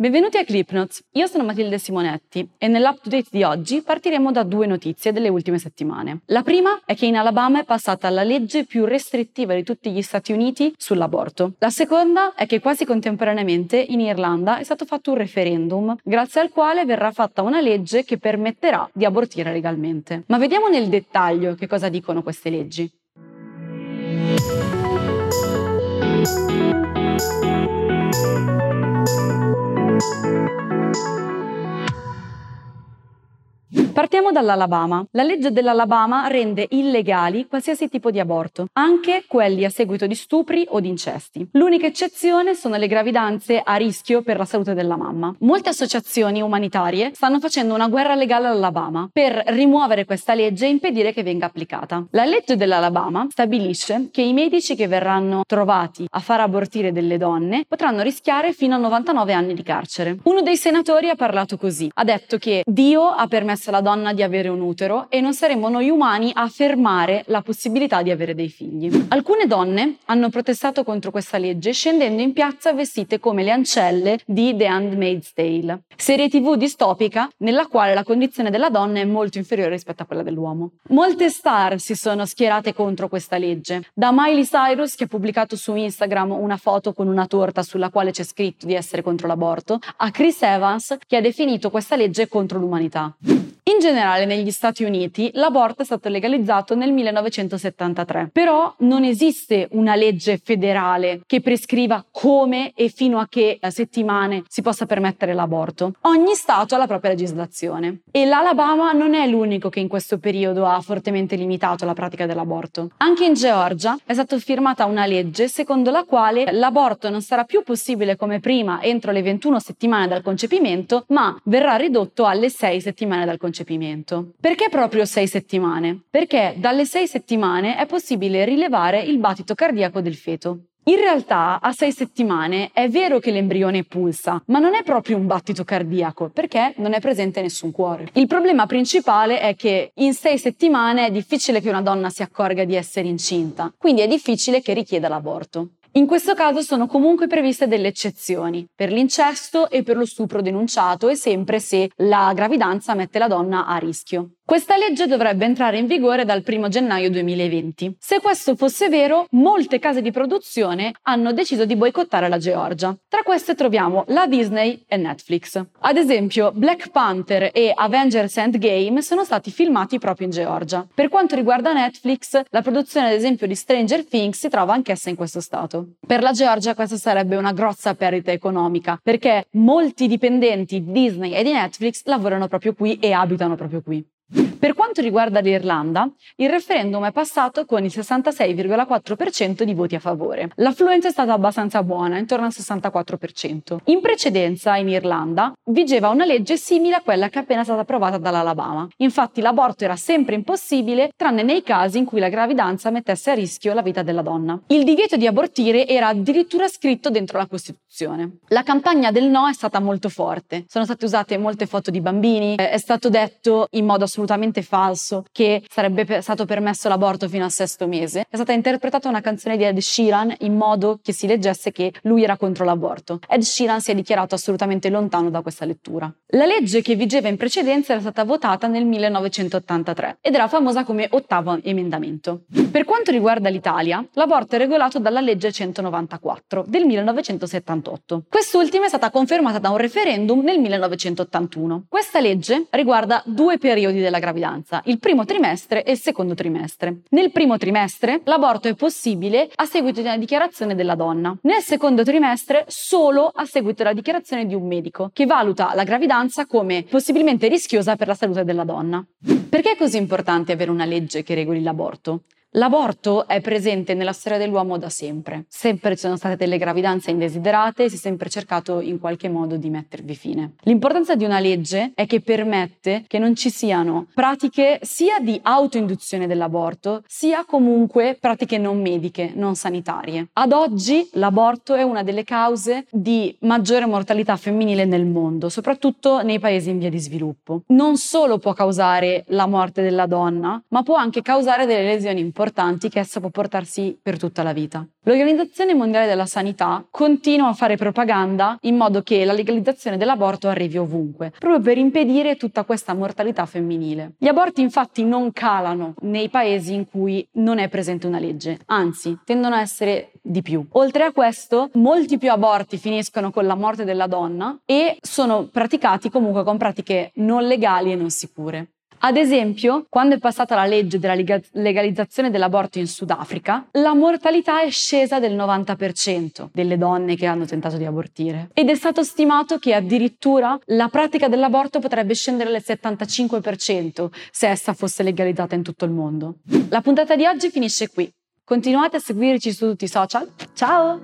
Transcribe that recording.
Benvenuti a Clipnotes, io sono Matilde Simonetti e nell'update di oggi partiremo da due notizie delle ultime settimane. La prima è che in Alabama è passata la legge più restrittiva di tutti gli Stati Uniti sull'aborto. La seconda è che quasi contemporaneamente in Irlanda è stato fatto un referendum grazie al quale verrà fatta una legge che permetterà di abortire legalmente. Ma vediamo nel dettaglio che cosa dicono queste leggi. Thank you. Partiamo dall'Alabama. La legge dell'Alabama rende illegali qualsiasi tipo di aborto, anche quelli a seguito di stupri o di incesti. L'unica eccezione sono le gravidanze a rischio per la salute della mamma. Molte associazioni umanitarie stanno facendo una guerra legale all'Alabama per rimuovere questa legge e impedire che venga applicata. La legge dell'Alabama stabilisce che i medici che verranno trovati a far abortire delle donne potranno rischiare fino a 99 anni di carcere. Uno dei senatori ha parlato così, ha detto che Dio ha permesso alla donna di avere un utero e non saremo noi umani a fermare la possibilità di avere dei figli. Alcune donne hanno protestato contro questa legge scendendo in piazza vestite come le ancelle di The Handmaid's Tale, serie tv distopica nella quale la condizione della donna è molto inferiore rispetto a quella dell'uomo. Molte star si sono schierate contro questa legge, da Miley Cyrus che ha pubblicato su Instagram una foto con una torta sulla quale c'è scritto di essere contro l'aborto, a Chris Evans che ha definito questa legge contro l'umanità. In generale negli Stati Uniti l'aborto è stato legalizzato nel 1973, però non esiste una legge federale che prescriva come e fino a che settimane si possa permettere l'aborto. Ogni Stato ha la propria legislazione e l'Alabama non è l'unico che in questo periodo ha fortemente limitato la pratica dell'aborto. Anche in Georgia è stata firmata una legge secondo la quale l'aborto non sarà più possibile come prima entro le 21 settimane dal concepimento, ma verrà ridotto alle 6 settimane dal concepimento concepimento. Perché proprio sei settimane? Perché dalle sei settimane è possibile rilevare il battito cardiaco del feto. In realtà a sei settimane è vero che l'embrione pulsa, ma non è proprio un battito cardiaco perché non è presente nessun cuore. Il problema principale è che in sei settimane è difficile che una donna si accorga di essere incinta, quindi è difficile che richieda l'aborto. In questo caso sono comunque previste delle eccezioni per l'incesto e per lo stupro denunciato e sempre se la gravidanza mette la donna a rischio. Questa legge dovrebbe entrare in vigore dal 1 gennaio 2020. Se questo fosse vero, molte case di produzione hanno deciso di boicottare la Georgia. Tra queste troviamo la Disney e Netflix. Ad esempio, Black Panther e Avengers Endgame sono stati filmati proprio in Georgia. Per quanto riguarda Netflix, la produzione ad esempio di Stranger Things si trova anch'essa in questo stato. Per la Georgia questa sarebbe una grossa perdita economica, perché molti dipendenti di Disney e di Netflix lavorano proprio qui e abitano proprio qui. Per quanto riguarda l'Irlanda, il referendum è passato con il 66,4% di voti a favore. L'affluenza è stata abbastanza buona, intorno al 64%. In precedenza, in Irlanda, vigeva una legge simile a quella che è appena stata approvata dall'Alabama. Infatti l'aborto era sempre impossibile, tranne nei casi in cui la gravidanza mettesse a rischio la vita della donna. Il divieto di abortire era addirittura scritto dentro la Costituzione. La campagna del no è stata molto forte. Sono state usate molte foto di bambini, è stato detto in modo assolutamente assolutamente falso che sarebbe stato permesso l'aborto fino al sesto mese. È stata interpretata una canzone di Ed Sheeran in modo che si leggesse che lui era contro l'aborto. Ed Sheeran si è dichiarato assolutamente lontano da questa lettura. La legge che vigeva in precedenza era stata votata nel 1983 ed era famosa come ottavo emendamento. Per quanto riguarda l'Italia, l'aborto è regolato dalla legge 194 del 1978. Quest'ultima è stata confermata da un referendum nel 1981. Questa legge riguarda due periodi della gravidanza gravidanza, il primo trimestre e il secondo trimestre. Nel primo trimestre l'aborto è possibile a seguito di una dichiarazione della donna. Nel secondo trimestre solo a seguito della dichiarazione di un medico che valuta la gravidanza come possibilmente rischiosa per la salute della donna. Perché è così importante avere una legge che regoli l'aborto? L'aborto è presente nella storia dell'uomo da sempre. Sempre ci sono state delle gravidanze indesiderate e si è sempre cercato in qualche modo di mettervi fine. L'importanza di una legge è che permette che non ci siano pratiche sia di autoinduzione dell'aborto, sia comunque pratiche non mediche, non sanitarie. Ad oggi l'aborto è una delle cause di maggiore mortalità femminile nel mondo, soprattutto nei paesi in via di sviluppo. Non solo può causare la morte della donna, ma può anche causare delle lesioni importanti importanti che essa può portarsi per tutta la vita. L'Organizzazione Mondiale della Sanità continua a fare propaganda in modo che la legalizzazione dell'aborto arrivi ovunque, proprio per impedire tutta questa mortalità femminile. Gli aborti infatti non calano nei paesi in cui non è presente una legge, anzi tendono a essere di più. Oltre a questo, molti più aborti finiscono con la morte della donna e sono praticati comunque con pratiche non legali e non sicure. Ad esempio, quando è passata la legge della legalizzazione dell'aborto in Sudafrica, la mortalità è scesa del 90% delle donne che hanno tentato di abortire. Ed è stato stimato che addirittura la pratica dell'aborto potrebbe scendere al 75% se essa fosse legalizzata in tutto il mondo. La puntata di oggi finisce qui. Continuate a seguirci su tutti i social. Ciao!